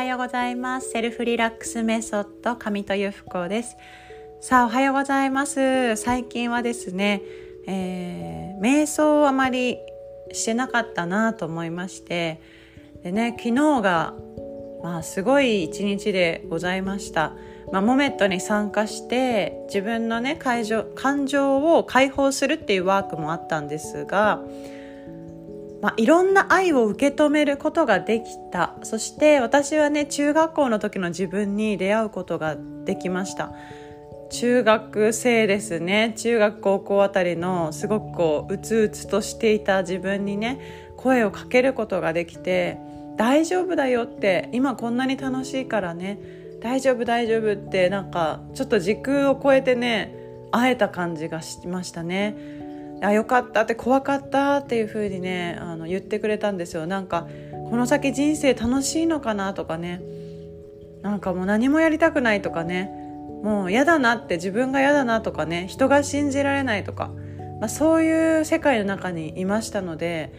はようございます。セルフリラックスメソッド上戸由布子です。さあおはようございます。最近はですね、えー、瞑想をあまりしてなかったなと思いましてでね昨日がまあすごい一日でございました。まあ、モメットに参加して自分のね感情感情を解放するっていうワークもあったんですがまあ、いろんな愛を受け止めることができた。そして私はね中学校の時の自分に出会うことができました。中学生ですね。中学高校あたりのすごくこううつうつとしていた自分にね声をかけることができて大丈夫だよって今こんなに楽しいからね大丈夫大丈夫ってなんかちょっと時空を超えてね会えた感じがしましたね。あよかったって怖かったっていう風にねあの言ってくれたんですよ。なんかこの先人生楽しいのかなとかね。なんかもう何もやりたくないとかね。もう嫌だなって自分が嫌だなとかね。人が信じられないとか、まあ、そういう世界の中にいましたので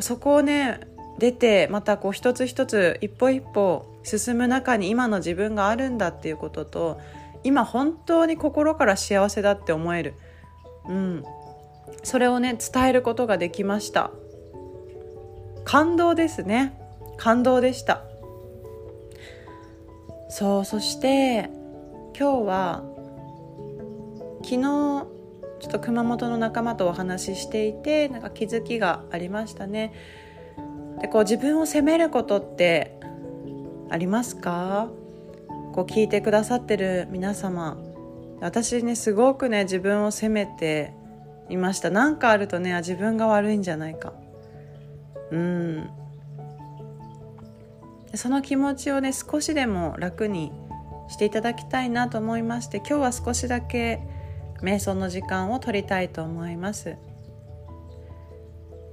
そこをね出てまたこう一つ一つ一歩一歩進む中に今の自分があるんだっていうことと今本当に心から幸せだって思える、うん、それをね伝えることができました。感動ですね。感動でした。そうそして今日は昨日ちょっと熊本の仲間とお話ししていてなんか気づきがありましたね。でこう自分を責めることってありますか？こう聞いてくださってる皆様。私ねすごくね自分を責めていました。何かあるとね自分が悪いんじゃないか。うん。その気持ちをね少しでも楽にしていただきたいなと思いまして今日は少しだけ瞑想の時間を取りたいと思います。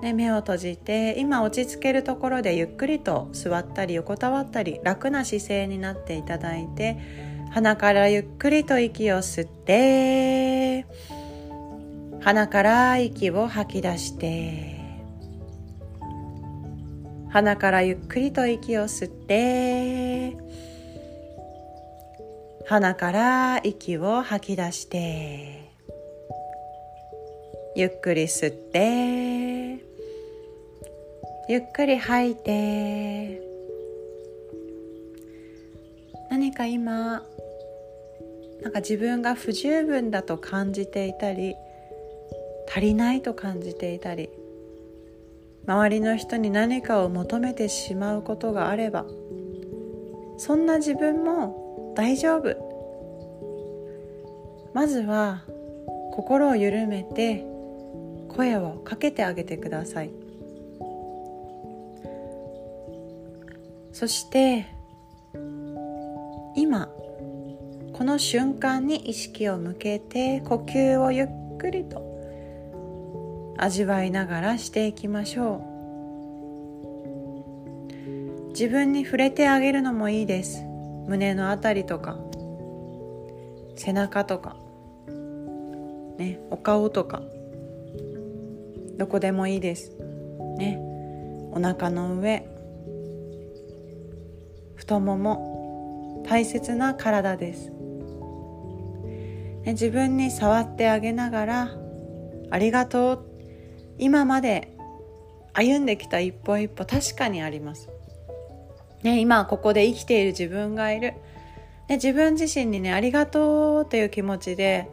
ね、目を閉じて今落ち着けるところでゆっくりと座ったり横たわったり楽な姿勢になっていただいて鼻からゆっくりと息を吸って鼻から息を吐き出して鼻からゆっくりと息を吸って鼻から息を吐き出してゆっくり吸ってゆっくり吐いて何か今なんか自分が不十分だと感じていたり足りないと感じていたり周りの人に何かを求めてしまうことがあればそんな自分も大丈夫。まずは心を緩めて声をかけてあげてください。そして今この瞬間に意識を向けて呼吸をゆっくりと味わいながらしていきましょう。自分に触れてあげるのもいいです。胸のあたりとか背中とかねお顔とかどこでもいいです。ねお腹の上太もも大切な体です、ね、自分に触ってあげながらありがとう今まで歩んできた一歩一歩確かにあります。ね、今ここで生きている自分がいる。ね、自分自身にね、ありがとうという気持ちで、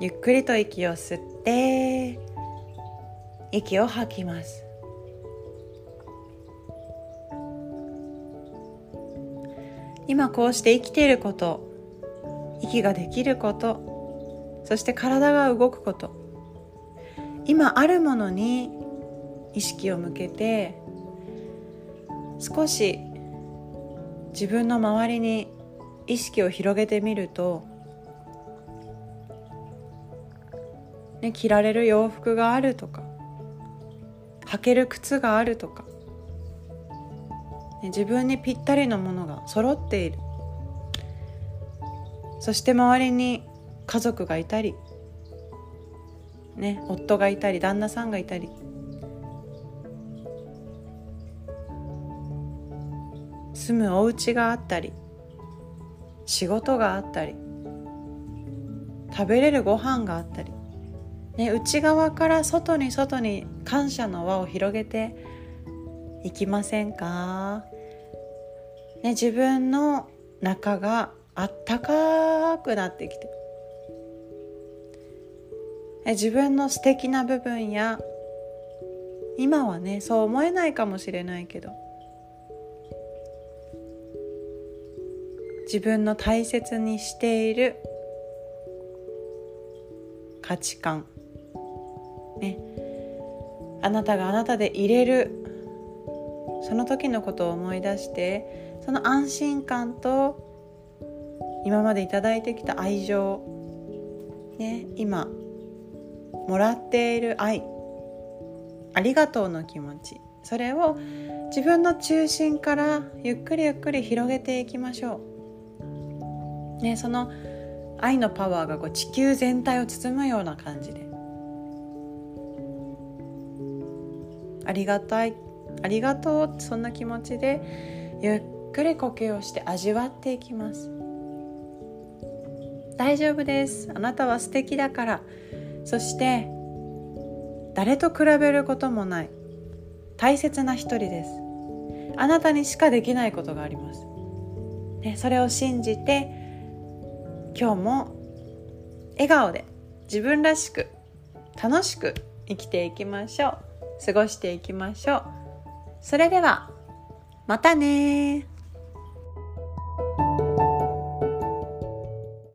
ゆっくりと息を吸って、息を吐きます。今こうして生きていること、息ができること、そして体が動くこと、今あるものに意識を向けて少し自分の周りに意識を広げてみると、ね、着られる洋服があるとか履ける靴があるとか、ね、自分にぴったりのものが揃っている。そして周りに家族がいたりね、夫がいたり旦那さんがいたり。住むお家があったり仕事があったり食べれるご飯があったり、ね、内側から外に外に感謝の輪を広げていきませんか、ね、自分の中があったかくなってきて。自分の素敵な部分や今はねそう思えないかもしれないけど自分の大切にしている価値観ね。あなたがあなたで入れるその時のことを思い出してその安心感と今まで頂いてきた愛情ね今もらっている愛。ありがとうの気持ち。それを自分の中心からゆっくりゆっくり広げていきましょう。ね、その愛のパワーがこう地球全体を包むような感じで。ありがたい。ありがとう。そんな気持ちでゆっくり呼吸をして味わっていきます。大丈夫です。あなたは素敵だから。そして誰と比べることもない大切な一人です。あなたにしかできないことがあります、ね、それを信じて今日も笑顔で自分らしく楽しく生きていきましょう。過ごしていきましょう。それではまたね